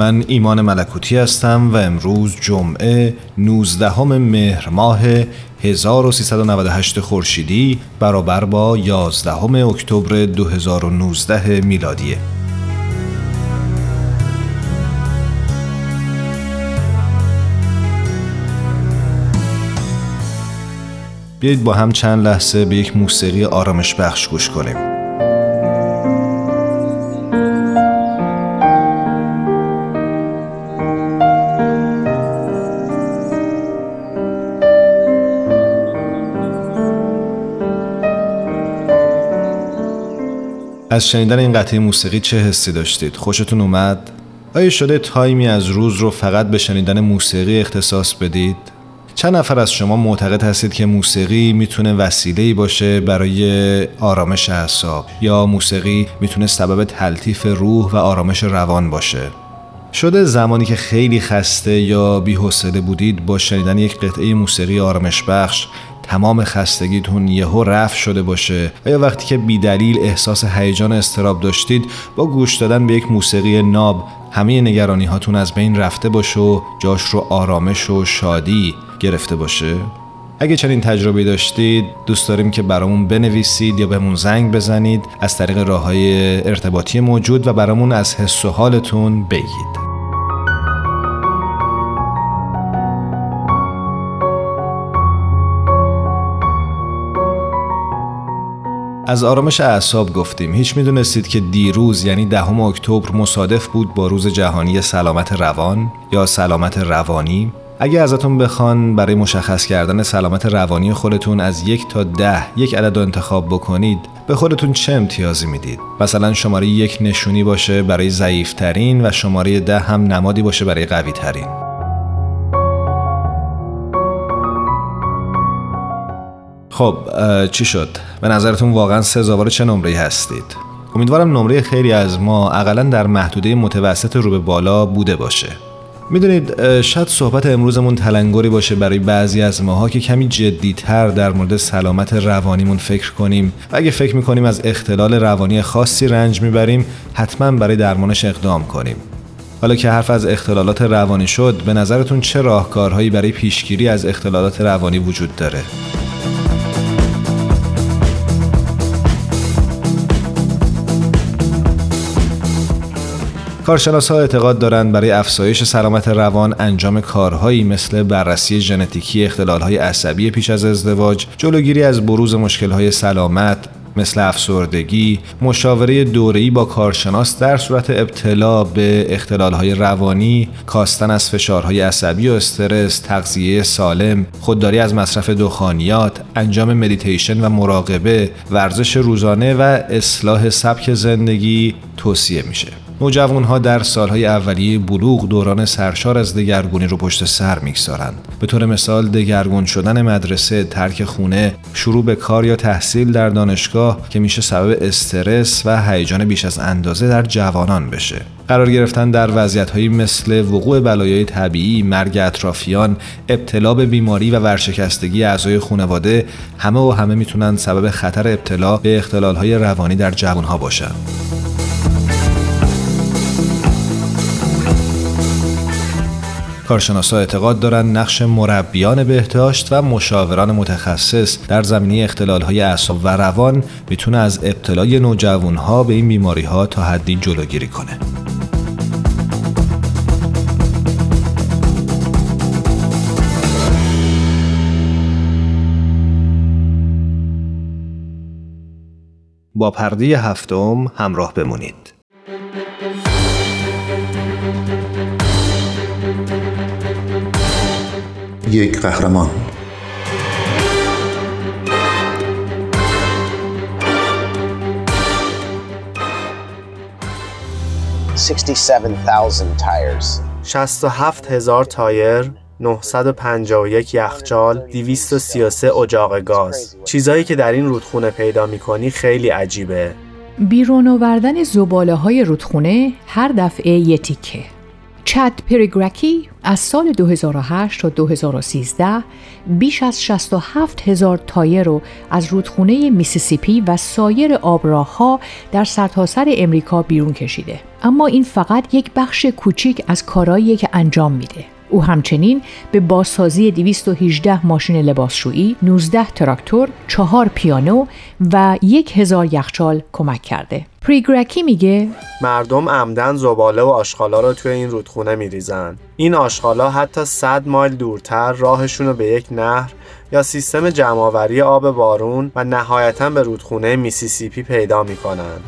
من ایمان ملکوتی هستم و امروز جمعه 19 مهر ماه 1398 خورشیدی برابر با 11 اکتبر 2019 میلادیه. بیایید با هم چند لحظه به یک موسیقی آرامش بخش گوش کنیم. از شنیدن این قطعه موسیقی چه حسی داشتید؟ خوشتون اومد؟ آیا شده تایمی از روز رو فقط به شنیدن موسیقی اختصاص بدید؟ چند نفر از شما معتقد هستید که موسیقی می‌تونه وسیله باشه برای آرامش اعصاب یا موسیقی می‌تونه سبب تلطیف روح و آرامش روان باشه؟ شده زمانی که خیلی خسته یا بی‌حوصله بودید با شنیدن یک قطعه موسیقی آرامش بخش تمام خستگیتون یهو رفع شده باشه و یا وقتی که بیدلیل احساس هیجان استراب داشتید با گوش دادن به یک موسیقی ناب همه نگرانی هاتون از بین رفته باشه و جاش رو آرامش و شادی گرفته باشه. اگه چنین تجربه داشتید دوست داریم که برامون بنویسید یا بهمون زنگ بزنید از طریق راه های ارتباطی موجود و برامون از حس و حالتون بگید. از آرامش اعصاب گفتیم. هیچ می‌دونستید که دیروز یعنی دهم اکتبر مصادف بود با روز جهانی سلامت روان یا سلامت روانی. اگه ازتون بخوان برای مشخص کردن سلامت روانی خودتون از یک تا ده یک عدد انتخاب بکنید به خودتون چه امتیازی می‌دید؟ مثلا شماره یک نشونی باشه برای ضعیفترین و شماره ده هم نمادی باشه برای قوی ترین خب چی شد؟ به نظرتون واقعا سزاوار چه نمره هستید؟ امیدوارم نمره خیلی از ما اقلا در محدوده متوسط رو به بالا بوده باشه می‌دونید شاید صحبت امروزمون تلنگری باشه برای بعضی از ماها که کمی جدیتر در مورد سلامت روانیمون فکر کنیم و اگه فکر می‌کنیم از اختلال روانی خاصی رنج می‌بریم حتما برای درمانش اقدام کنیم حالا که حرف از اختلالات روانی شد به نظرتون چه راهکارهایی برای پیشگیری از اختلالات روانی وجود داره؟ کارشناس ها اعتقاد دارند برای افزایش سلامت روان انجام کارهایی مثل بررسی ژنتیکی اختلال های عصبی پیش از ازدواج، جلوگیری از بروز مشکل های سلامت، مثل افسردگی، مشاوره دوره‌ای با کارشناس در صورت ابتلا به اختلالهای روانی، کاستن از فشارهای عصبی و استرس، تغذیه سالم، خودداری از مصرف دخانیات، انجام مدیتیشن و مراقبه، ورزش روزانه و اصلاح سبک زندگی توصیه میشه. ها در سالهای اولیه بلوغ دوران سرشار از دگرگونی رو پشت سر می‌گذارند به طور مثال دگرگون شدن مدرسه ترک خونه شروع به کار یا تحصیل در دانشگاه که میشه سبب استرس و هیجان بیش از اندازه در جوانان بشه قرار گرفتن در وضعیتهایی مثل وقوع بلایای طبیعی، مرگ اطرافیان، ابتلا به بیماری و ورشکستگی اعضای خانواده همه و همه می‌تونن سبب خطر ابتلا به اختلالهای روانی در جوانها باشن. کارشناسا اعتقاد دارند نقش مربیان بهداشت و مشاوران متخصص در زمینه اختلالهای اعصاب و روان می‌تونه از ابتلای نوجوانها به این بیماری ها تا حدی جلوگیری کنه. با پرده هفتم همراه بمونید. یک قهرمان. 67 هزار تایر 951 یخچال 233 اجاق گاز. چیزایی که در این رودخونه پیدا می‌کنی خیلی عجیبه. بیرون آوردن زباله های رودخونه هر دفعه یه تیکه. چد پریگرکی از سال 2008 تا 2013 بیش از 67 هزار تایر رو از رودخونه میسیسیپی و سایر آبراهها در سرتاسر امریکا بیرون کشیده. اما این فقط یک بخش کوچیک از کارایی که انجام میده. او همچنین به بازسازی 218 ماشین لباسشویی، 19 تراکتور، 4 پیانو و 1000 یخچال کمک کرده. پریگرکی میگه مردم عمدا زباله و آشغالا رو توی این رودخونه میریزن. این آشغالا حتی 100 مایل دورتر راهشون رو به یک نهر یا سیستم جمعآوری آب بارون و نهایتا به رودخونه میسیسیپی پیدا می‌کنن.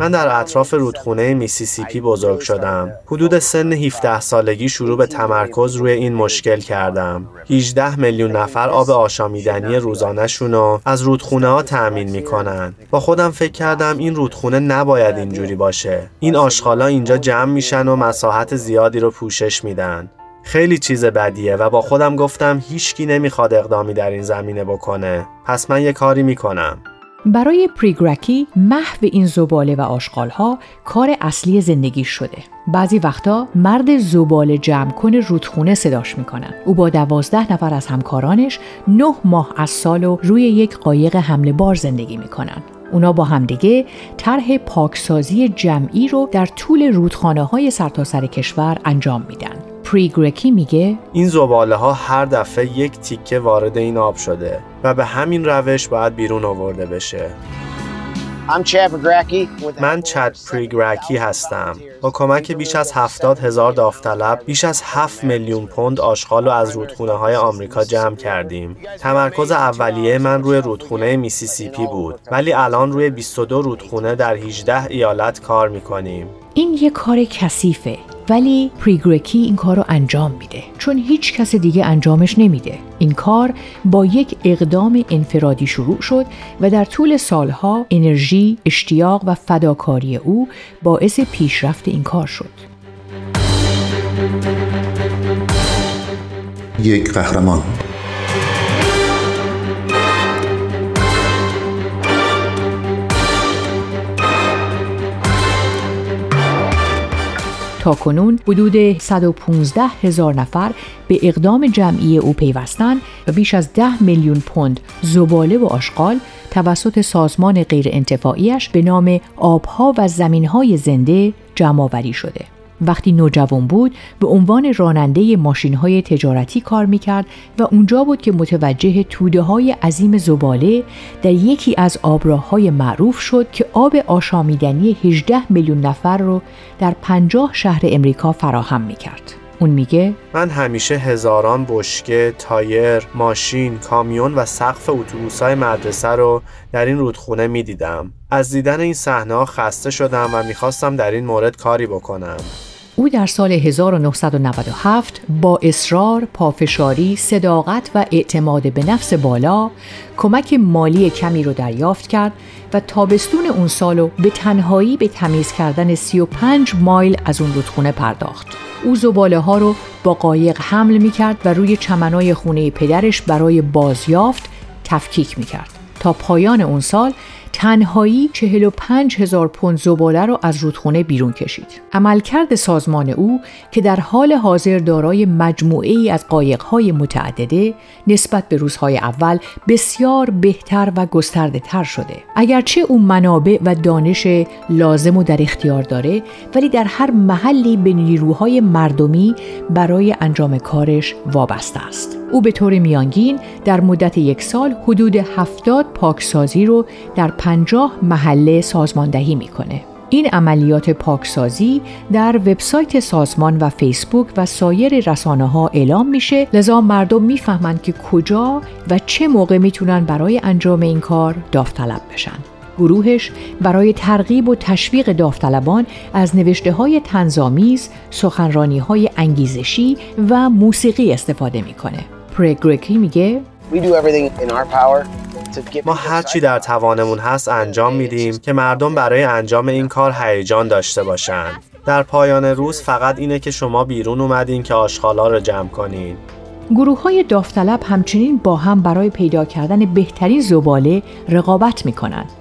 من در اطراف رودخونه میسیسیپی بزرگ شدم. حدود سن 17 سالگی شروع به تمرکز روی این مشکل کردم. 18 میلیون نفر آب آشامیدنی روزانهشون رو از رودخونه ها تأمین می‌کنن. با خودم فکر کردم این رودخونه نباید اینجوری باشه. این آشغالا اینجا جمع میشن و مساحت زیادی رو پوشش میدن. خیلی چیز بدیه و با خودم گفتم هیچکی نمی‌خواد اقدامی در این زمینه بکنه. پس من یه کاری می‌کنم. برای پریگرکی محو این زباله و آشغالها کار اصلی زندگی شده. بعضی وقتا مرد زباله جمع کن رودخونه صداش می‌کنن. او با دوازده نفر از همکارانش نه ماه از سال و روی یک قایق حمله بار زندگی می‌کنن. اونا با همدیگه طرح پاکسازی جمعی رو در طول رودخانه های سرتاسر کشور انجام میدن. پریگرکی میگه این زباله ها هر دفعه یک تیکه وارد این آب شده و به همین روش باید بیرون آورده بشه. من چد پریگرکی هستم. با کمک بیش از هفتاد هزار داوطلب بیش از 7 میلیون پوند آشغال رو از رودخونه های آمریکا جمع کردیم. تمرکز اولیه من روی رودخونه میسیسیپی بود ولی الان روی 22 رودخونه در 18 ایالت کار می‌کنیم. این یه کار کثیفه ولی پریگرکی این کار رو انجام میده. چون هیچ کس دیگه انجامش نمیده. این کار با یک اقدام انفرادی شروع شد و در طول سالها انرژی، اشتیاق و فداکاری او باعث پیشرفت این کار شد. یک قهرمان. تا کنون حدود 115 هزار نفر به اقدام جمعی او پیوستن و بیش از 10 میلیون پوند زباله و آشغال توسط سازمان غیرانتفاعیش به نام آبها و زمینهای زنده جمع شده. وقتی نوجوان بود به عنوان راننده ماشین های تجارتی کار می‌کرد و اونجا بود که متوجه توده های عظیم زباله در یکی از آبراههای معروف شد که آب آشامیدنی 18 میلیون نفر رو در 50 شهر امریکا فراهم می‌کرد. اون میگه من همیشه هزاران بشکه، تایر، ماشین، کامیون و سقف اتوبوس‌های مدرسه رو در این رودخونه می‌دیدم. از دیدن این صحنه خسته شدم و می‌خواستم در این مورد کاری بکنم. او در سال 1997 با اصرار، پافشاری، صداقت و اعتماد به نفس بالا کمک مالی کمی رو دریافت کرد و تابستون اون سالو به تنهایی به تمیز کردن 35 مایل از اون رودخونه پرداخت. او زباله ها رو با قایق حمل می کرد و روی چمنای خونه پدرش برای بازیافت تفکیک می کرد. تا پایان اون سال تنهایی 45 هزار پوند زباله را از رودخونه بیرون کشید. عملکرد سازمان او که در حال حاضر دارای مجموعه ای از قایقهای متعدده نسبت به روزهای اول بسیار بهتر و گسترده تر شده. اگرچه او منابع و دانش لازم و در اختیار داره ولی در هر محلی به نیروهای مردمی برای انجام کارش وابسته است. او به طور میانگین در مدت یک سال حدود 70 پاکسازی رو در 50 محله سازماندهی می‌کنه. این عملیات پاکسازی در وبسایت سازمان و فیسبوک و سایر رسانه ها اعلام میشه لذا مردم می‌فهمند که کجا و چه موقع می‌تونن برای انجام این کار داوطلب بشن گروهش برای ترغیب و تشویق داوطلبان از نوشته های تنظامیز، سخنرانی های انگیزشی و موسیقی استفاده می‌کنه. پرگرکی میگه ما هرچی در توانمون هست انجام میدیم که مردم برای انجام این کار هیجان داشته باشند. در پایان روز فقط اینه که شما بیرون اومدین که آشغالا رو جمع کنین. گروه های داوطلب همچنین با هم برای پیدا کردن بهترین زباله رقابت می‌کنند.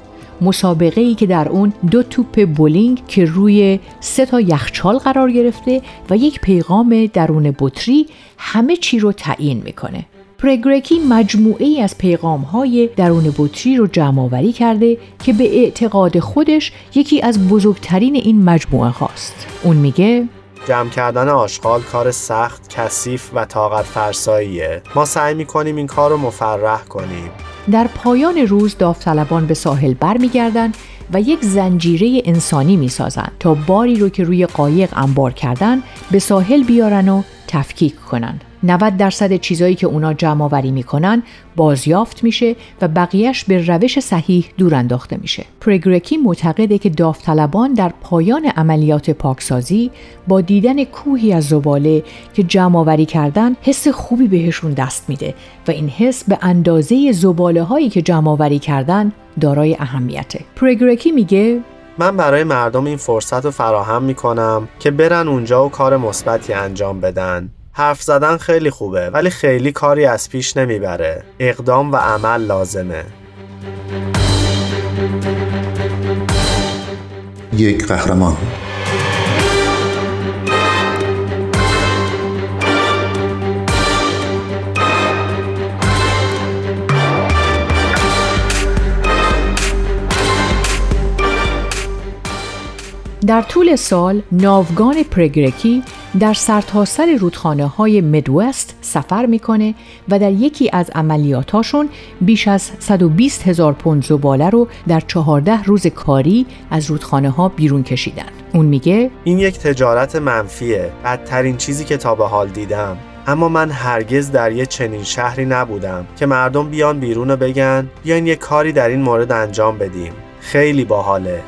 مسابقه ای که در اون دو توپ بولینگ که روی سه تا یخچال قرار گرفته و یک پیغام درون بطری همه چی رو تعیین می‌کنه. پرگرکی مجموعه ای از پیغام های درون بطری رو جمع آوری کرده که به اعتقاد خودش یکی از بزرگترین این مجموعه هاست. اون میگه جمع کردن آشغال کار سخت، کثیف و طاقت فرساییه. ما سعی می‌کنیم این کار رو مفرح کنیم. در پایان روز داوطلبان به ساحل برمیگردند و یک زنجیره انسانی می‌سازند تا باری رو که روی قایق انبار کردن به ساحل بیارن و تفکیک کنن 90 درصد چیزایی که اونا جمع آوری می‌کنن بازیافت میشه و بقیهش به روش صحیح دور انداخته میشه. پرگرکی معتقده که داوطلبان در پایان عملیات پاکسازی با دیدن کوهی از زباله که جمع آوری کردن حس خوبی بهشون دست میده و این حس به اندازه زباله هایی که جمع آوری کردن دارای اهمیته. پرگرکی میگه من برای مردم این فرصت رو فراهم می‌کنم که برن اونجا و کار مثبتی انجام بدن حرف زدن خیلی خوبه ولی خیلی کاری از پیش نمی‌بره. اقدام و عمل لازمه. یک قهرمان. در طول سال ناوگان پرگرکی در سرتاسر رودخانه های مدوست سفر می‌کنه و در یکی از عملیاتاشون بیش از 120 هزار پوند زباله رو در 14 روز کاری از رودخانه ها بیرون کشیدن. اون میگه این یک تجارت منفیه. بدترین چیزی که تا به حال دیدم. اما من هرگز در یه چنین شهری نبودم که مردم بیان بیرون و بگن بیاین یه کاری در این مورد انجام بدیم. خیلی باحاله.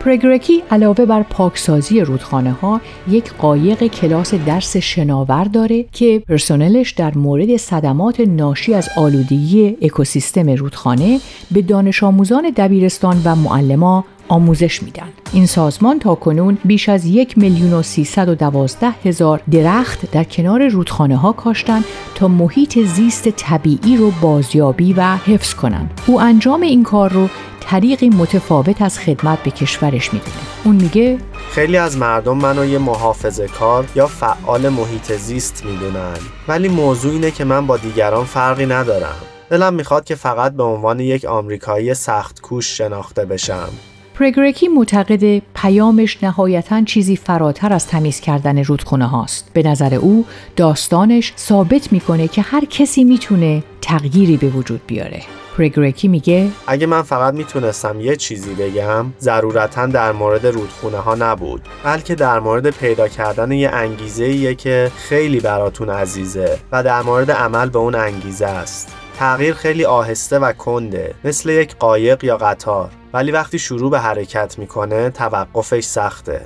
پرگرکی علاوه بر پاکسازی رودخانه ها یک قایق کلاس درس شناور داره که پرسنلش در مورد صدمات ناشی از آلودگی اکوسیستم رودخانه به دانش آموزان دبیرستان و معلما آموزش میدن. این سازمان تا کنون بیش از یک میلیون و سیصد و دوازده هزار درخت در کنار رودخانه ها کاشتن تا محیط زیست طبیعی رو بازیابی و حفظ کنند. او انجام این کار رو طریقی متفاوت از خدمت به کشورش می‌دونه اون میگه خیلی از مردم منو یه محافظه کار یا فعال محیط زیست می‌دونن ولی موضوع اینه که من با دیگران فرقی ندارم دلم می‌خواد که فقط به عنوان یک آمریکایی سخت کوش شناخته بشم پرگرکی معتقد پیامش نهایتا چیزی فراتر از تمیز کردن رودخونه هاست. به نظر او داستانش ثابت می‌کنه که هر کسی می‌تونه تغییری به وجود بیاره. پرگرکی میگه اگه من فقط می‌تونستم یه چیزی بگم ضرورتا در مورد رودخونه ها نبود بلکه در مورد پیدا کردن یه انگیزه ایه که خیلی براتون عزیزه و در مورد عمل به اون انگیزه است. تغییر خیلی آهسته و کنده مثل یک قایق یا قطار. ولی وقتی شروع به حرکت می‌کنه توقفش سخته.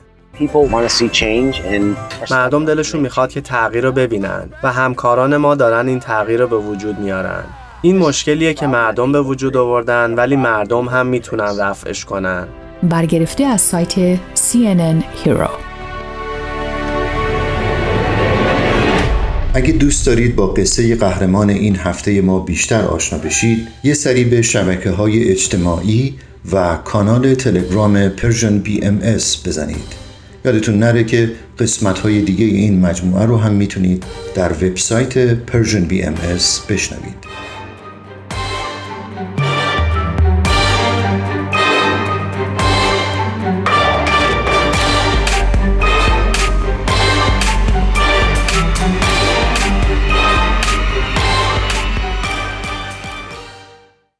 مردم دلشون می‌خواد که تغییر رو ببینن و همکاران ما دارن این تغییر رو به وجود میارن. این مشکلیه که مردم به وجود آوردن ولی مردم هم می‌تونن رفعش کنن. برگرفته از سایت CNN Hero. اگه دوست دارید با قصه قهرمان این هفته ما بیشتر آشنا بشید یه سری به شبکه های اجتماعی و کانال تلگرام Persian BMS بزنید. یادتون نره که قسمت های دیگه این مجموعه رو هم می‌تونید در وبسایت Persian BMS بشنوید.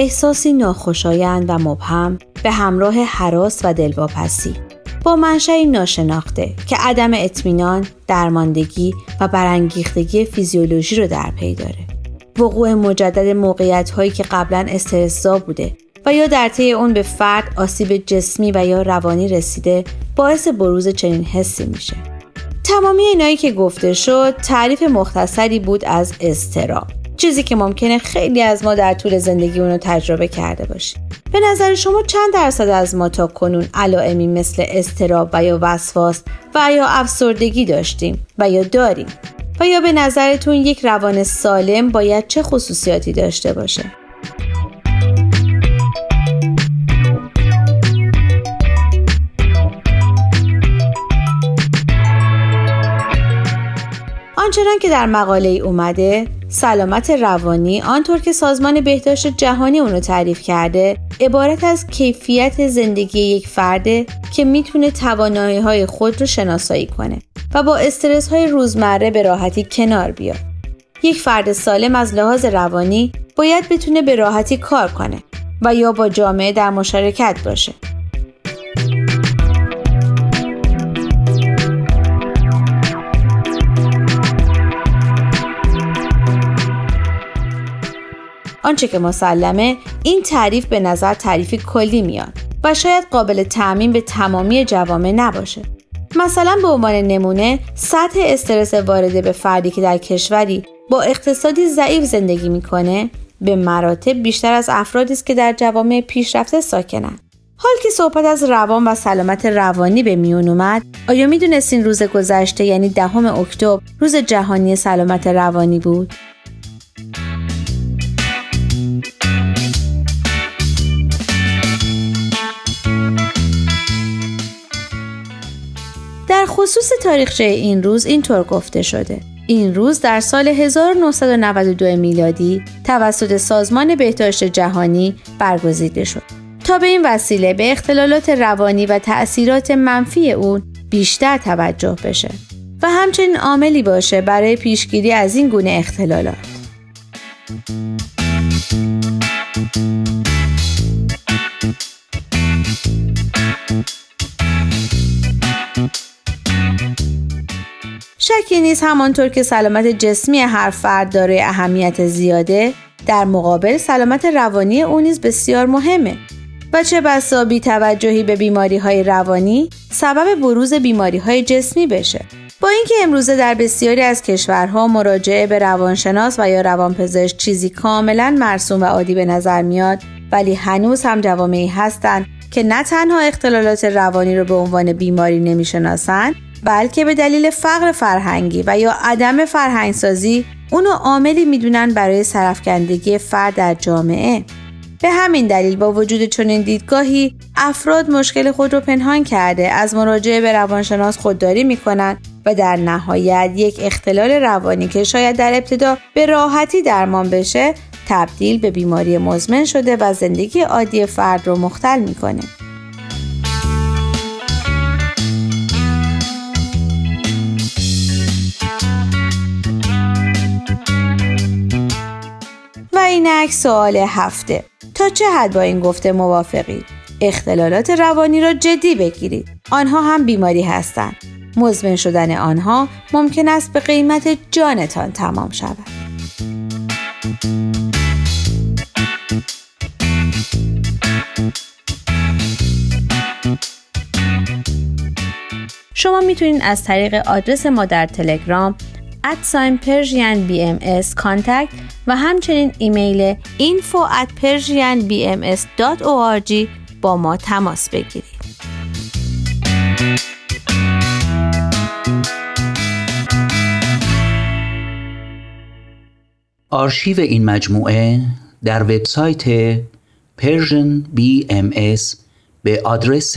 احساسی ناخوشایند و مبهم به همراه حراس و دلواپسی با منشأی ناشناخته که عدم اطمینان، درماندگی و برانگیختگی فیزیولوژی رو در پی داره. وقوع مجدد موقعیت هایی که قبلا استرسزا بوده و یا در طی اون به فرد آسیب جسمی و یا روانی رسیده باعث بروز چنین حسی میشه. تمامی اینایی که گفته شد تعریف مختصری بود از استراب. چیزی که ممکنه خیلی از ما در طول زندگی اونو تجربه کرده باشیم. به نظر شما چند درصد از ما تا کنون علائمی مثل استراب و یا وسواس و یا افسردگی داشتیم و یا داریم؟ و یا به نظرتون یک روان سالم باید چه خصوصیاتی داشته باشه؟ آنچنان که در مقاله ای اومده سلامت روانی آنطور که سازمان بهداشت جهانی اونو تعریف کرده عبارت از کیفیت زندگی یک فرده که می‌تونه توانایی های خود رو شناسایی کنه و با استرس های روزمره به راحتی کنار بیاد. یک فرد سالم از لحاظ روانی باید بتونه به راحتی کار کنه و یا با جامعه در مشارکت باشه. آنچه که مسلمه این تعریف به نظر تعریفی کلی میاد و شاید قابل تعمین به تمامی جوامع نباشه. مثلا به عنوان نمونه سطح استرس وارده به فردی که در کشوری با اقتصادی ضعیف زندگی می‌کنه به مراتب بیشتر از افرادی است که در جوامع پیشرفته ساکنند حال که صحبت از روان و سلامت روانی به میون اومد آیا می‌دونستین روز گذشته یعنی دهم اکتبر روز جهانی سلامت روانی بود؟ خصوص تاریخچه این روز اینطور گفته شده این روز در سال 1992 میلادی توسط سازمان بهداشت جهانی برگزیده شد تا به این وسیله به اختلالات روانی و تأثیرات منفی اون بیشتر توجه بشه و همچنین عاملی باشه برای پیشگیری از این گونه اختلالات. شکی نیست همانطور که سلامت جسمی هر فرد داره اهمیت زیاده در مقابل سلامت روانی او نیز بسیار مهمه. و چه بسا بی توجهی به بیماری های روانی سبب بروز بیماری های جسمی بشه. با اینکه امروزه در بسیاری از کشورها مراجعه به روانشناس و یا روانپزشک چیزی کاملا مرسوم و عادی به نظر میاد ولی هنوز هم جوامعی هستند که نه تنها اختلالات روانی رو به عنوان بیماری نمی‌شناسند بلکه به دلیل فقر فرهنگی و یا عدم فرهنگسازی اونو عاملی می‌دونن برای سرفکندگی فرد در جامعه. به همین دلیل با وجود چنین دیدگاهی افراد مشکل خود رو پنهان کرده از مراجعه به روانشناس خودداری می‌کنن و در نهایت یک اختلال روانی که شاید در ابتدا به راحتی درمان بشه تبدیل به بیماری مزمن شده و زندگی عادی فرد رو مختل می‌کنه. اینک سوال هفته. تا چه حد با این گفته موافقید اختلالات روانی را جدی بگیرید. آنها هم بیماری هستند. مزمن شدن آنها ممکن است به قیمت جانتان تمام شود. شما می‌تونید از طریق آدرس ما در تلگرام Persian BMS contact و همچنین ایمیل info at persianbms.org با ما تماس بگیرید. آرشیو این مجموعه در وبسایت Persian BMS به آدرس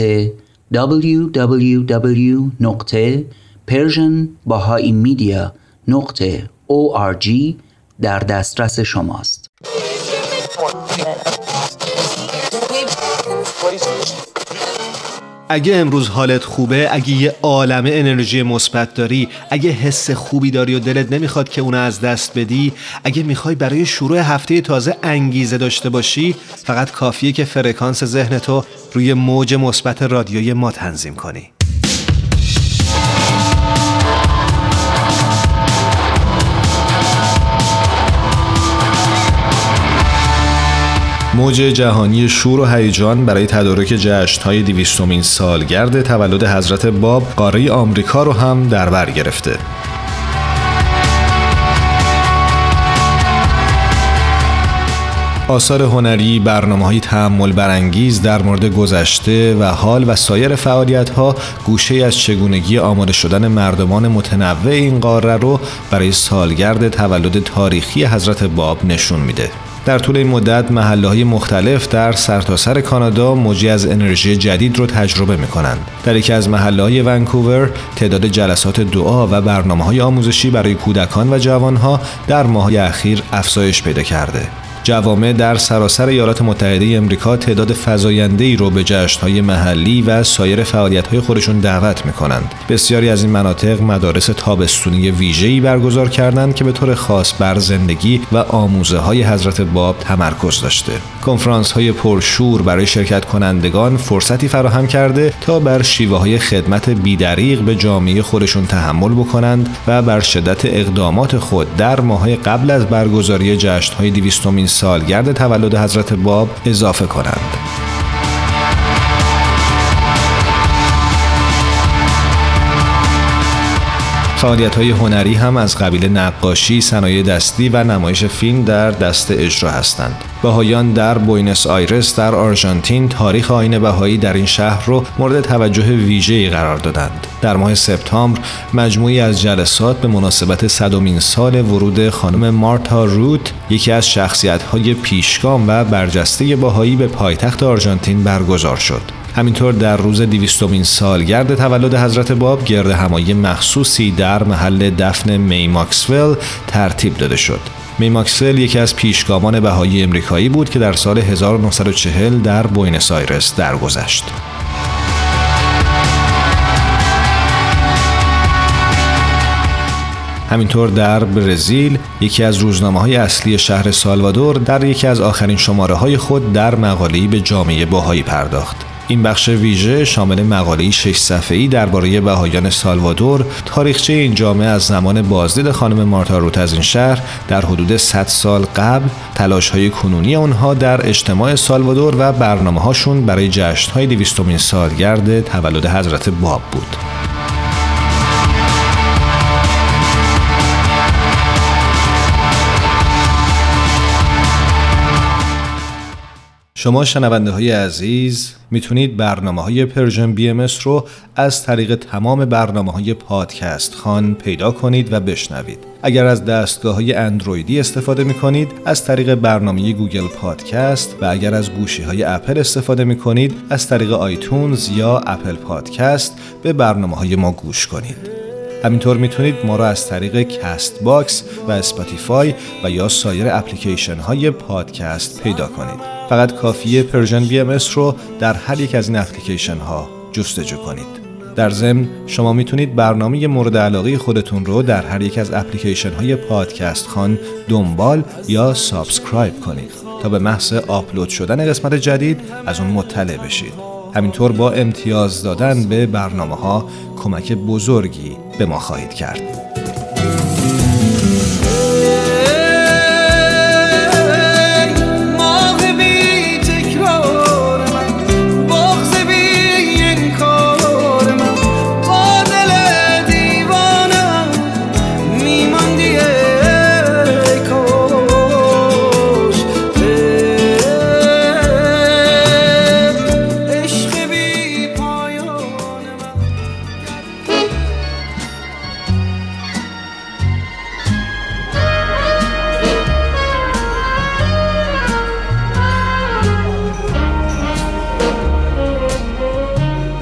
www.persianbahaimedia.org در دسترس شماست. اگه امروز حالت خوبه اگه یه عالمه انرژی مثبت داری اگه حس خوبی داری و دلت نمی‌خواد که اونو از دست بدی اگه می‌خوای برای شروع هفته تازه انگیزه داشته باشی فقط کافیه که فرکانس ذهن تو روی موج مثبت رادیوی ما تنظیم کنی موج جهانی شور و هیجان برای تدارک جشن‌های دیویستومین سالگرد تولد حضرت باب قاره آمریکا رو هم در بر گرفته. آثار هنری، برنامه های تحمل برانگیز در مورد گذشته و حال و سایر فعالیت ها گوشه از چگونگی آماده شدن مردمان متنوع این قاره رو برای سالگرد تولد تاریخی حضرت باب نشون میده. در طول این مدت محله های مختلف در سرتاسر سر کانادا موجی از انرژی جدید رو تجربه می کنند. در یکی از محله های ونکوور تعداد جلسات دعا و برنامه های آموزشی برای کودکان و جوانها در ماهای اخیر افزایش پیدا کرده. جوامع در سراسر ایالات متحده امریکا تعداد فزاینده ای رو به جشنهای محلی و سایر فعالیت‌های خودشون دعوت می‌کنند. بسیاری از این مناطق مدارس تابستونی ویژه‌ای برگزار کردند که به طور خاص بر زندگی و آموزه های حضرت باب تمرکز داشته. کنفرانس های پرشور برای شرکت کنندگان فرصتی فراهم کرده تا بر شیوه های خدمت بیدریق به جامعه خودشون تحمل بکنند و بر شدت اقدامات خود در ماهای قبل از برگزاری جشنهای دیویستومین سالگرد تولد حضرت باب اضافه کنند. فعالیت های هنری هم از قبیل نقاشی، صنایع دستی و نمایش فیلم در دست اجرا هستند. بهاییان در بوینس آیرس در آرژانتین تاریخ آیین بهایی در این شهر رو مورد توجه ویژه‌ای قرار دادند. در ماه سپتامبر مجموعه‌ای از جلسات به مناسبت صدومین سال ورود خانم مارتا روت یکی از شخصیت‌های پیشگام و برجسته بهایی به پایتخت آرژانتین برگزار شد. همینطور در روز دویستمین سالگرد تولد حضرت باب گرد همایی مخصوصی در محل دفن می ماکسول ترتیب داده شد. می ماکسول یکی از پیشگامان بهایی امریکایی بود که در سال 1940 در بوینس آیرس درگذشت. همینطور در برزیل یکی از روزنامه های اصلی شهر سالوادور در یکی از آخرین شماره های خود در مقاله‌ای به جامعه باهایی پرداخت. این بخش ویژه شامل مقاله شش صفحه‌ای درباره بهایان سالوادور، تاریخچه این جامعه از زمان بازدید خانم مارتا روت از این شهر در حدود 100 سال قبل، های کنونی آنها در اجتماع سالوادور و برنامه‌هاشون برای جشن‌های دویستمین سالگرد تولد حضرت باب بود. شما شنونده های عزیز می‌تونید برنامه های Persian BMS رو از طریق تمام برنامه های پادکست خان پیدا کنید و بشنوید. اگر از دستگاه های اندرویدی استفاده می کنید از طریق برنامه Google Podcast و اگر از گوشی های اپل استفاده می کنید از طریق iTunes یا Apple Podcast به برنامه های ما گوش کنید. همینطور می‌تونید ما را از طریق Castbox و Spotify و یا سایر اپلیکیشن های پادکست پیدا کنید. فقط کافیه Persian BMS رو در هر یک از این اپلیکیشن ها جستجو کنید. در ضمن شما می‌تونید برنامه مورد علاقه خودتون رو در هر یک از اپلیکیشن های پادکست خان دنبال یا subscribe کنید تا به محض آپلود شدن قسمت جدید از اون مطلع بشید. همینطور با امتیاز دادن به برنامه ها کمک بزرگی به ما خواهید کرد.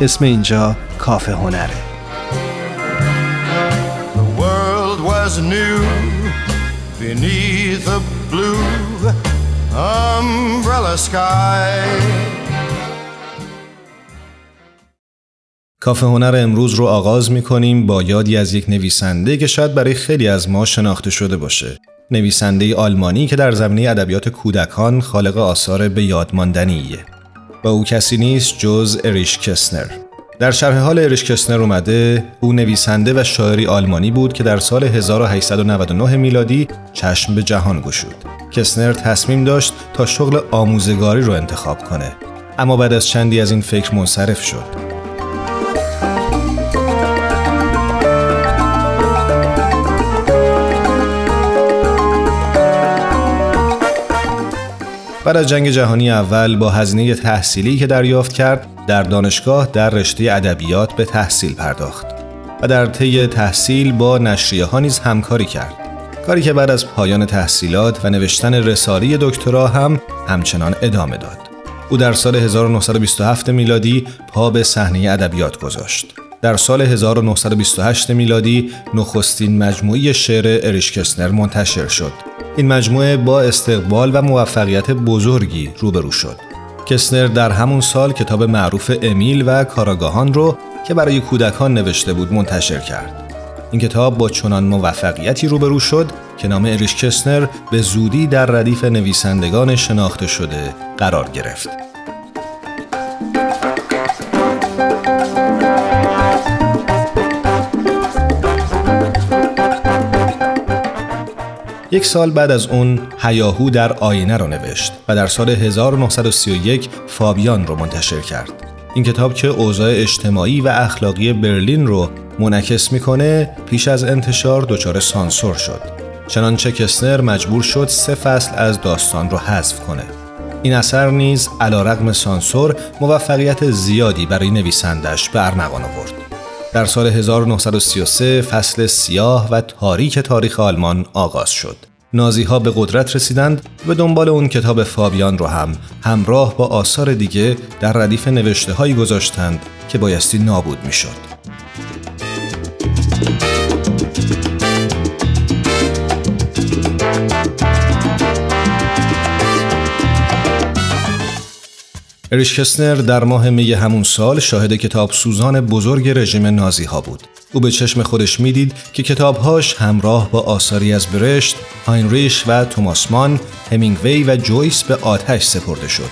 اسم اینجا کافه هنره کافه هنر امروز رو آغاز می کنیم با یادی از یک نویسنده که شاید برای خیلی از ما شناخته شده باشه. نویسنده آلمانی که در زمینه ادبیات کودکان خالق آثار به یادماندنیه. و او کسی نیست جز اریش کسنر. در شرح حال اریش کسنر اومده او نویسنده و شاعری آلمانی بود که در سال 1899 میلادی چشم به جهان گشود. کسنر تصمیم داشت تا شغل آموزگاری رو انتخاب کنه اما بعد از چندی از این فکر منصرف شد بعد از جنگ جهانی اول با هزینه تحصیلی که دریافت کرد در دانشگاه در رشته ادبیات به تحصیل پرداخت و در طی تحصیل با نشریه ها نیز همکاری کرد. کاری که بعد از پایان تحصیلات و نوشتن رسالی دکترا هم همچنان ادامه داد. او در سال 1927 میلادی پا به صحنه ادبیات گذاشت. در سال 1928 میلادی نخستین مجموعی شعر اریش کسنر منتشر شد این مجموعه با استقبال و موفقیت بزرگی روبرو شد. کسنر در همون سال کتاب معروف امیل و کاراگاهان رو که برای کودکان نوشته بود منتشر کرد. این کتاب با چنان موفقیتی روبرو شد که نام اریش کسنر به زودی در ردیف نویسندگان شناخته شده قرار گرفت. یک سال بعد از اون هیاهو در آینه رو نوشت و در سال 1931 فابیان رو منتشر کرد. این کتاب که اوضاع اجتماعی و اخلاقی برلین رو منعکس می‌کنه پیش از انتشار دچار سانسور شد. چنانچه کسنر مجبور شد سه فصل از داستان رو حذف کنه. این اثر نیز علیرغم سانسور موفقیت زیادی برای نویسندش به ارمغان آورد. در سال 1933 فصل سیاه و تاریک تاریخ آلمان آغاز شد. نازی ها به قدرت رسیدند و دنبال اون کتاب فابیان رو هم همراه با آثار دیگه در ردیف نوشته هایی گذاشتند که بایستی نابود می شد. اریش کسنر در ماه می همون سال شاهد کتاب سوزان بزرگ رژیم نازی ها بود. او به چشم خودش می‌دید که کتابهاش همراه با آثاری از برشت، هاینریش و توماسمان، همینگوی و جویس به آتش سپرده شد.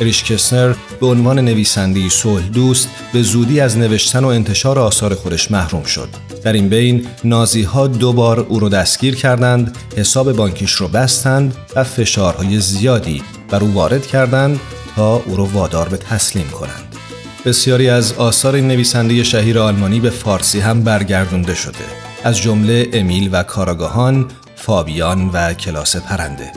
اریش کسنر به عنوان نویسنده صلح دوست به زودی از نوشتن و انتشار آثار خودش محروم شد. در این بین نازی ها دو بار او را دستگیر کردند، حساب بانکیش رو بستند و فشارهای زیادی بر او وارد کردند تا او را وادار به تسلیم کنند. بسیاری از آثار این نویسنده شهیر آلمانی به فارسی هم برگردونده شده. از جمله امیل و کاراگاهان، فابیان و کلاس پرنده.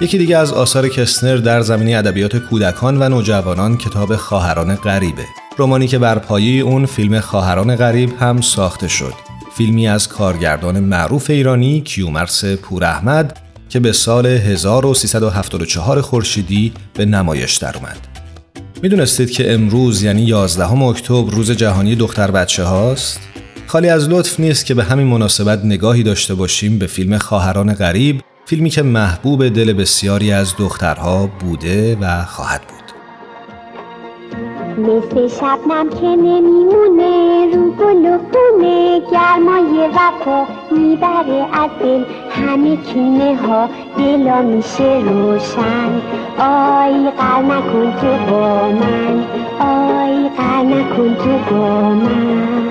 یکی دیگه از آثار کسنر در زمینه ادبیات کودکان و نوجوانان کتاب خواهران غریبه رمانی که بر پایه اون فیلم خواهران غریب هم ساخته شد فیلمی از کارگردان معروف ایرانی کیومرس پور احمد که به سال 1374 خورشیدی به نمایش در اومد. می‌دونستید که امروز یعنی 11 اکتبر روز جهانی دختر بچه هاست؟ خالی از لطف نیست که به همین مناسبت نگاهی داشته باشیم به فیلم خواهران غریب فیلمی که محبوب دل بسیاری از دخترها بوده و خواهد بود مثل شبنم که نمیمونه رو گل و خونه گرمای وفا می‌بره از دل. همه کینه ها دلا میشه روشن. آی قر نکن تو با من. آی قر نکن تو با من.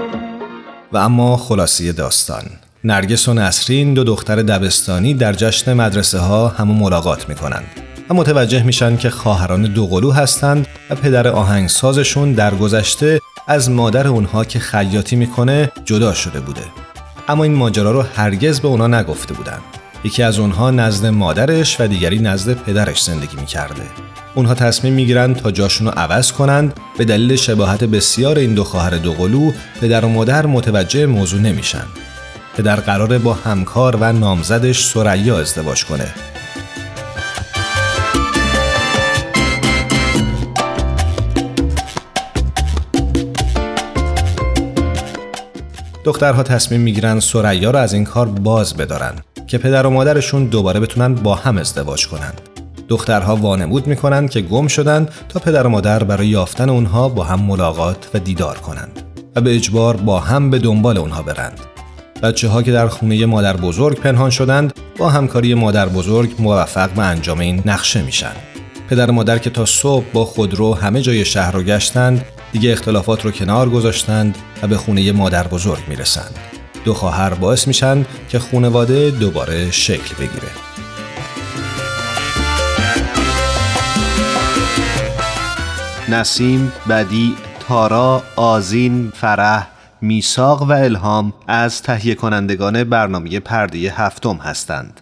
و اما خلاصی داستان. نرگس و نسرین دو دختر دبستانی در جشن مدرسه ها همو ملاقات می‌کنند. و متوجه میشن که خواهران دوقلو هستند و پدر آهنگسازشون در گذشته از مادر اونها که خیاطی می‌کنه جدا شده بوده. اما این ماجرا رو هرگز به اونا نگفته بودن. یکی از اونها نزد مادرش و دیگری نزد پدرش زندگی می‌کرده. اونها تصمیم می‌گیرند تا جاشون رو عوض کنند به دلیل شباهت بسیار این دو خواهر دوقلو پدر و مادر متوجه موضوع نمیشن. پدر قراره با همکار و نامزدش سریا ازدواج کنه. دخترها تصمیم می‌گیرن سریا رو از این کار باز بدارن که پدر و مادرشون دوباره بتونن با هم ازدواج کنند. دخترها وانمود می‌کنن که گم شدند تا پدر و مادر برای یافتن اونها با هم ملاقات و دیدار کنند و به اجبار با هم به دنبال اونها برند. بچه ها که در خونه مادر بزرگ پنهان شدند با همکاری مادر بزرگ موفق به انجام این نقشه میشن. پدر و مادر که تا صبح با خودرو همه جای شهر رو گشتند دیگه اختلافات رو کنار گذاشتند و به خونه مادر بزرگ می‌رسند. دو خواهر باعث میشن که خونواده دوباره شکل بگیره. نسیم، بدی، تارا، آزین، فرح، میساق و الهام از تهیه کنندگان برنامه پرده هفتم هستند.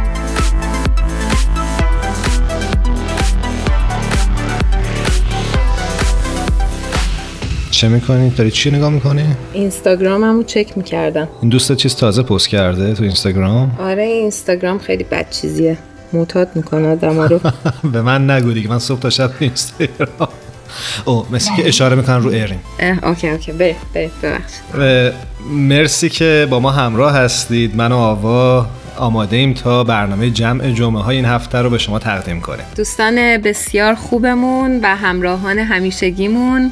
چه می‌کنی؟ داری چی نگاه می‌کنی؟ اینستاگراممو چک می‌کردم. این دوست چیز تازه پست کرده تو اینستاگرام؟ آره اینستاگرام خیلی بد چیزیه. معتاد می‌کنه آدم رو. به من نگو دیگه من صبح تا شب اینستاگرام. اوه مثل اینکه اشاره می‌کنن رو air این. OK OK. بریم بریم ببخش مرسی که با ما همراه هستید. من و آوا آماده ایم تا برنامه جمع جمعه های این هفته رو به شما تقدیم کنیم. دوستان بسیار خوبمون و همراهان همیشگیمون.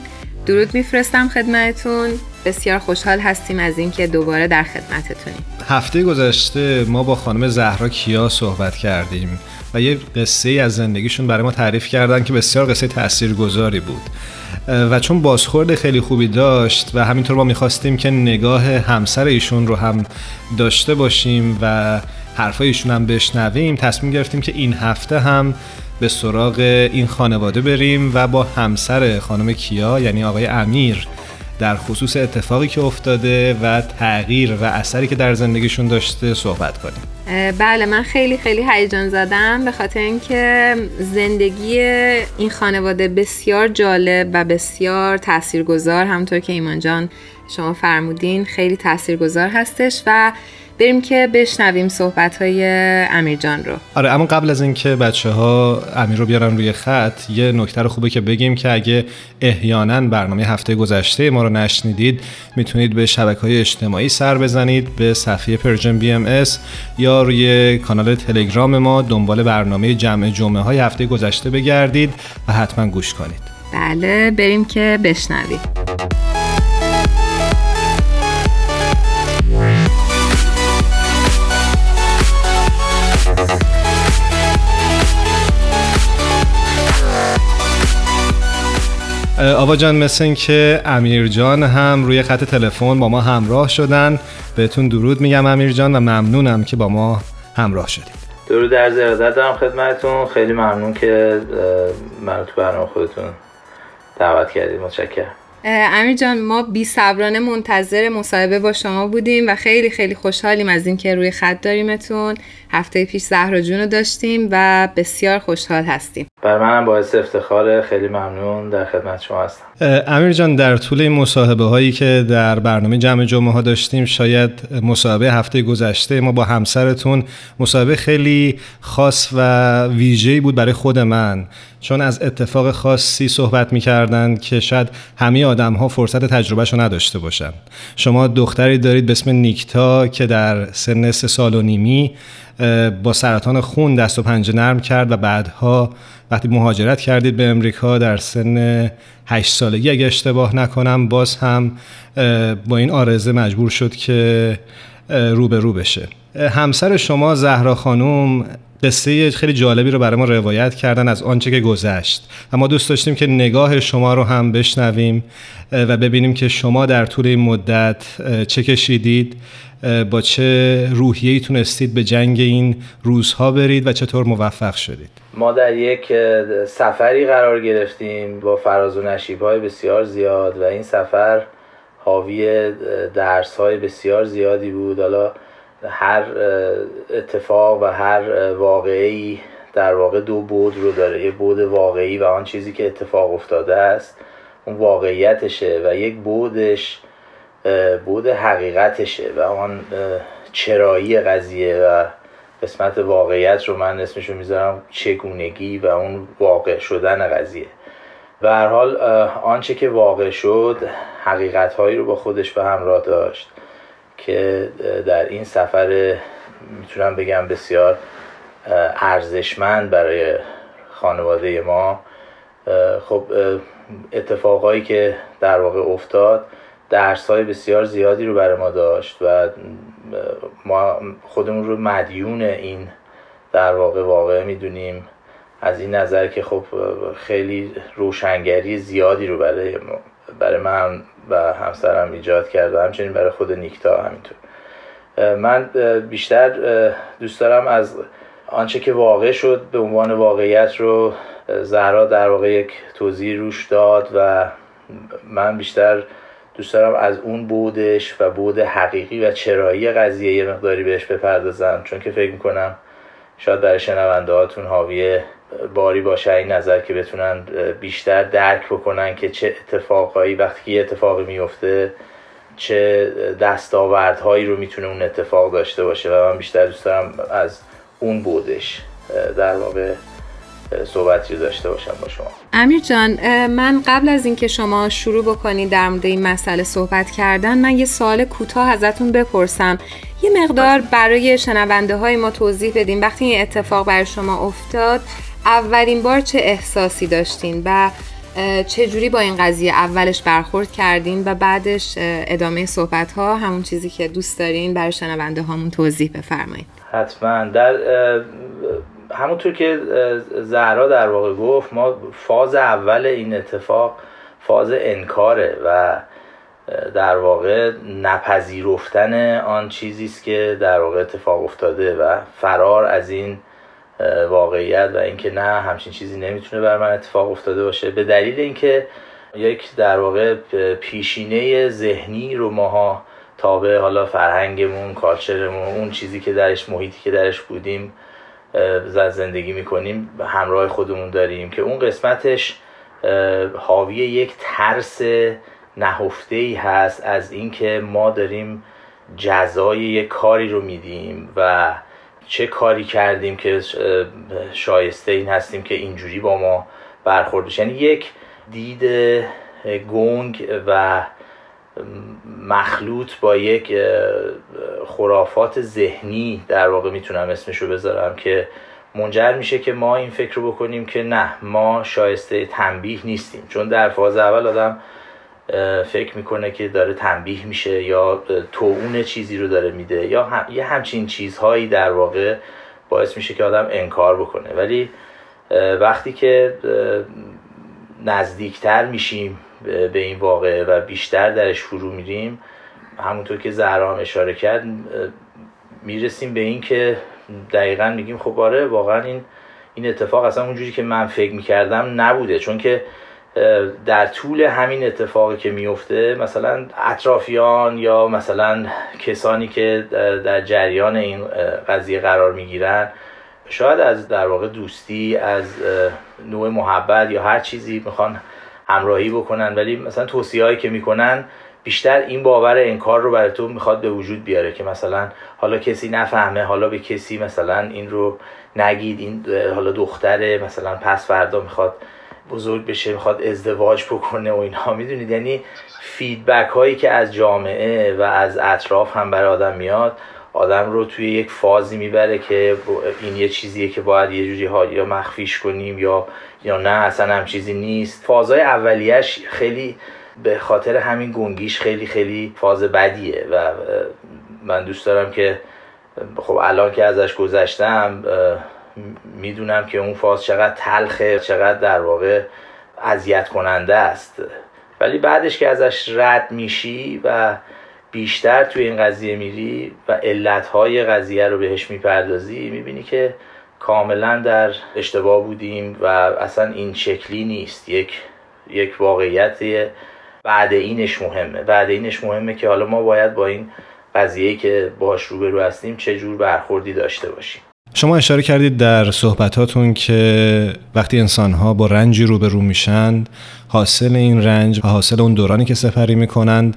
درود میفرستم خدمتتون. بسیار خوشحال هستیم از اینکه دوباره در خدمتتونیم. هفته گذشته ما با خانم زهرا کیا صحبت کردیم و یه قصه از زندگیشون برای ما تعریف کردن که بسیار قصه تاثیرگذاری بود. و چون بازخورد خیلی خوبی داشت و همینطور ما می‌خواستیم که نگاه همسر ایشون رو هم داشته باشیم و حرفای ایشون هم بشنویم. تصمیم گرفتیم که این هفته هم به سراغ این خانواده بریم و با همسر خانم کیا یعنی آقای امیر در خصوص اتفاقی که افتاده و تغییر و اثری که در زندگیشون داشته صحبت کنیم. بله من خیلی خیلی هیجان زدم به خاطر اینکه زندگی این خانواده بسیار جالب و بسیار تاثیرگذار. همونطور که ایمان جان شما فرمودین خیلی تاثیرگذار هستش و بریم که بشنویم صحبت های امیر جان رو. آره اما قبل از اینکه بچه ها امیر رو بیارن روی خط یه نکته رو خوبه که بگیم که اگه احیانا برنامه هفته گذشته ما رو نشنیدید می‌تونید به شبکه های اجتماعی سر بزنید به صفحه Persian BMS یا روی کانال تلگرام ما دنبال برنامه جمع جمعه های هفته گذشته بگردید و حتما گوش کنید. بله بریم که بشنوید آوا جان مثل این که امیر جان هم روی خط تلفن با ما همراه شدن. بهتون درود میگم امیر جان و ممنونم که با ما همراه شدید. درود در ارادت دارم خدمتتون. خیلی ممنون که منو تو برنامه خودتون دعوت کردید. متشکرم. امیر جان ما بی صبرانه منتظر مصاحبه با شما بودیم و خیلی خیلی خوشحالیم از اینکه روی خط داریمتون. هفته پیش زهرا جون رو داشتیم و بسیار خوشحال هستیم. بر منم باعث افتخار خیلی ممنون در خدمت شما هستم. امیر جان در طول این مصاحبه هایی که در برنامه جمع جمعه ها داشتیم شاید مصاحبه هفته گذشته ما با همسرتون مصاحبه خیلی خاص و ویژه‌ای بود برای خود من. چون از اتفاق خاصی صحبت می‌کردن که شاید همه آدم ها فرصت تجربهش رو نداشته باشن. شما دختری دارید به اسم نیکتا که در سن سال و نیمی با سرطان خون دست و پنجه نرم کرد و بعدها وقتی مهاجرت کردید به امریکا در سن هشت سالگی اگه اشتباه نکنم باز هم با این آرزه مجبور شد که رو به رو بشه. همسر شما زهرا خانوم قصه خیلی جالبی رو برای ما روایت کردن از آنچه که گذشت. و ما دوست داشتیم که نگاه شما رو هم بشنویم و ببینیم که شما در طول این مدت چه کشیدید. با چه روحیه‌ای تونستید به جنگ این روزها برید و چطور موفق شدید؟ ما در یک سفری قرار گرفتیم با فراز و نشیب های بسیار زیاد و این سفر حاوی درس های بسیار زیادی بود. حالا هر اتفاق و هر واقعی در واقع دو بود رو داره. یه بود واقعی و آن چیزی که اتفاق افتاده است اون واقعیتشه و یک بودش بود حقیقتشه و آن چرایی قضیه و قسمت واقعیت رو من اسمشو می‌ذارم چگونگی و اون واقع شدن قضیه. به هر حال آنچه که واقع شد حقیقت هایی رو با خودش به همراه داشت که در این سفر می‌تونم بگم بسیار ارزشمند برای خانواده ما. خب اتفاقایی که در واقع افتاد درس های بسیار زیادی رو برای ما داشت و ما خودمون رو مدیون این در واقع واقع می‌دونیم. از این نظر که خب خیلی روشنگری زیادی رو برای برای من و همسرم ایجاد کرد و همچنین برای خود نیکتا همینطور. من بیشتر دوست دارم از آنچه که واقع شد به عنوان واقعیت رو زهرا در واقع یک توضیح روش داد و من بیشتر دوست دارم از اون بودش و بود حقیقی و چرایی قضیه یه مقداری بهش بپردازم. چون که فکر می‌کنم شاید برای شنونده هاتون حاوی باری باشه این نظر که بتونن بیشتر درک بکنن که چه اتفاقهایی وقتی که یه اتفاقی میفته چه دستاوردهایی رو می‌تونه اون اتفاق داشته باشه و من بیشتر دوست دارم از اون بودش. در واقع صحبتی داشته باشم با شما. امیر جان من قبل از اینکه شما شروع بکنید در مورد این مسئله صحبت کردن من یه سوال کوتاه ازتون بپرسم. یه مقدار برای شنونده های ما توضیح بدیم وقتی این اتفاق برای شما افتاد اولین بار چه احساسی داشتین و چه جوری با این قضیه اولش برخورد کردین و بعدش ادامه صحبت ها همون چیزی که دوست دارین برای شنونده هامون توضیح بفرمایید حتما. در همونطور که زهرا در واقع گفت ما فاز اول این اتفاق فاز انکاره و در واقع نپذیرفتن آن چیزی است که در واقع اتفاق افتاده و فرار از این واقعیت و اینکه نه همچین چیزی نمی‌تونه بر من اتفاق افتاده باشه. به دلیل اینکه یک در واقع پیشینه ذهنی رو ماها تابع حالا فرهنگمون کالچرمون اون چیزی که درش محیطی که درش بودیم زندگی می‌کنیم همراه خودمون داریم که اون قسمتش حاوی یک ترس نهفته ای هست از اینکه ما داریم جزای یک کاری رو میدیم و چه کاری کردیم که شایسته این هستیم که اینجوری با ما برخورد بشه یعنی یک دید گنگ و مخلوط با یک خرافات ذهنی در واقع می‌تونم اسمشو بذارم که منجر میشه که ما این فکر رو بکنیم که نه ما شایسته تنبیه نیستیم. چون در فاز اول آدم فکر می‌کنه که داره تنبیه میشه یا اون چیزی رو داره میده یا هم، یه همچین چیزهایی در واقع باعث میشه که آدم انکار بکنه. ولی وقتی که نزدیکتر میشیم به این واقعه و بیشتر درش فرو میریم. همونطور که زهرا اشاره کرد می‌رسیم به این که دقیقا میگیم خب آره واقعا این این اتفاق اصلا اونجوری که من فکر می‌کردم نبوده. چون که در طول همین اتفاقی که میفته مثلا اطرافیان یا مثلا کسانی که در جریان این قضیه قرار می‌گیرن شاید از در واقع دوستی از نوع محبت یا هر چیزی می‌خوان همراهی بکنن ولی مثلا توصیه هایی که می‌کنن بیشتر این باور انکار رو برای تو می‌خواد به وجود بیاره که مثلا حالا کسی نفهمه حالا به کسی مثلا این رو نگید این حالا دختره مثلا پس فردا می‌خواد بزرگ بشه می‌خواد ازدواج بکنه و اینها. می‌دونید؟ یعنی فیدبک هایی که از جامعه و از اطراف هم برای آدم میاد آدم رو توی یک فازی می‌بره که این یه چیزیه که باید یه جوری ها یا مخفیش کنیم یا یا نه اصلا هم چیزی نیست. فازهای اولیش خیلی به خاطر همین گنگیش خیلی خیلی فاز بدیه و من دوست دارم که خب الان که ازش گذشتم می‌دونم که اون فاز چقدر تلخه چقدر در واقع اذیت کننده است. ولی بعدش که ازش رد میشی و بیشتر توی این قضیه میری و علتهای قضیه رو بهش می‌پردازی می‌بینی که کاملا در اشتباه بودیم و اصلا این شکلی نیست. یک یک واقعیت بعد اینش مهمه. بعد اینش مهمه که حالا ما باید با این قضیه که باش روبرو هستیم چه جور برخوردی داشته باشیم. شما اشاره کردید در صحبتاتون که وقتی انسانها با رنجی روبرو میشن حاصل این رنج حاصل اون دورانی که سپری می‌کنند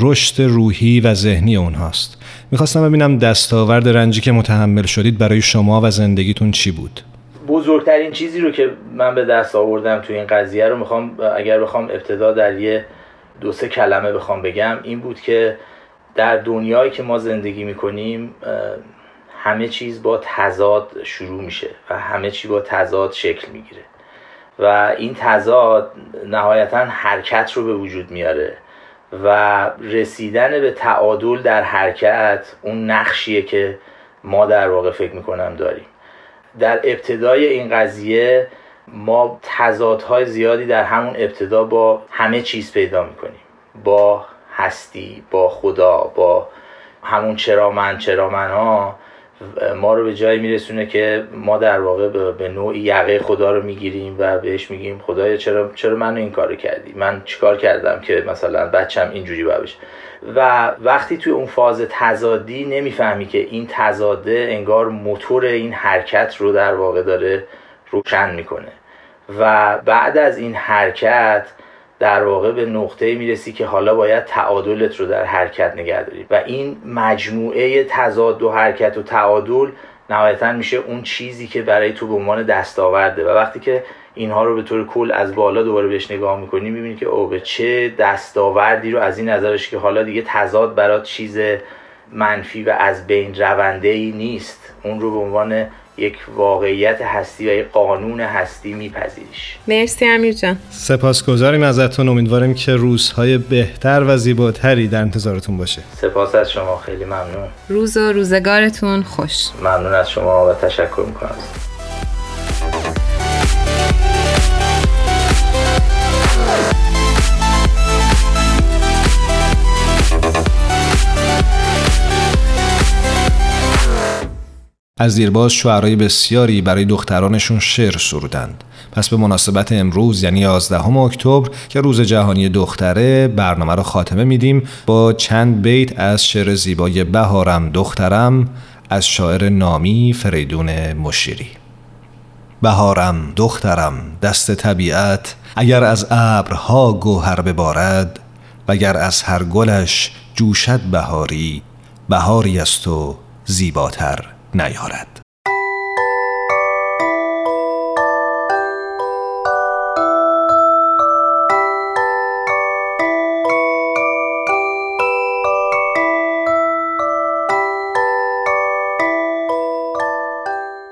رشد روحی و ذهنی اونهاست. می‌خواستم ببینم دستاورد رنجی که متحمل شدید برای شما و زندگیتون چی بود. بزرگترین چیزی رو که من به دست آوردم تو این قضیه رو می‌خوام اگر بخوام ابتدا در یه دو سه کلمه بخوام بگم این بود که در دنیایی که ما زندگی می‌کنیم همه چیز با تضاد شروع میشه و همه چی با تضاد شکل می‌گیره. و این تضاد نهایتا حرکت رو به وجود میاره. و رسیدن به تعادل در حرکت اون نقشیه که ما در واقع فکر می‌کنم داریم. در ابتدای این قضیه ما تضادهای زیادی در همون ابتدا با همه چیز پیدا می‌کنیم. با هستی با خدا با همون چرا من چرا من ها ما رو به جایی میرسونه که ما در واقع به نوعی یقه خدا رو می‌گیریم و بهش میگیم خدایا چرا چرا منو این کارو کردی؟ من چیکار کردم که مثلا بچم اینجوری باشه و وقتی توی اون فاز تزادی نمی‌فهمی که این تزاده انگار موتور این حرکت رو در واقع داره روشن می‌کنه. و بعد از این حرکت در واقع به نقطه می‌رسی که حالا باید تعادلت رو در حرکت نگه داری. و این مجموعه تضاد و حرکت و تعادل نهایتا میشه اون چیزی که برای تو به عنوان دستاورده. و وقتی که اینها رو به طور کل از بالا دوباره بهش نگاه می‌کنی می‌بینی که او به چه دستاوردی رو از این نظرش که حالا دیگه تضاد برات چیز منفی و از بین رونده نیست. اون رو به عنوان یک واقعیت هستی و یک قانون هستی میپذیریش. مرسی امیر جان. سپاسگزاریم ازتون. امیدواریم که روزهای بهتر و زیباتری در انتظارتون باشه. سپاس از شما. خیلی ممنون. روز و روزگارتون خوش. ممنون از شما و تشکر می‌کنم. از دیرباز شعرهای بسیاری برای دخترانشون شعر سرودند. پس به مناسبت امروز یعنی 11 اکتبر که روز جهانی دختره برنامه رو خاتمه میدیم با چند بیت از شعر زیبای بهارم دخترم از شاعر نامی فریدون مشیری. بهارم دخترم دست طبیعت اگر از ابرها گوهر ببارد وگر از هر گلش جوشد بهاری بهاری است و زیباتر. نیارد.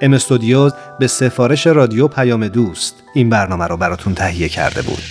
ام استودیوز به سفارش رادیو پیام دوست این برنامه رو براتون تهیه کرده بود.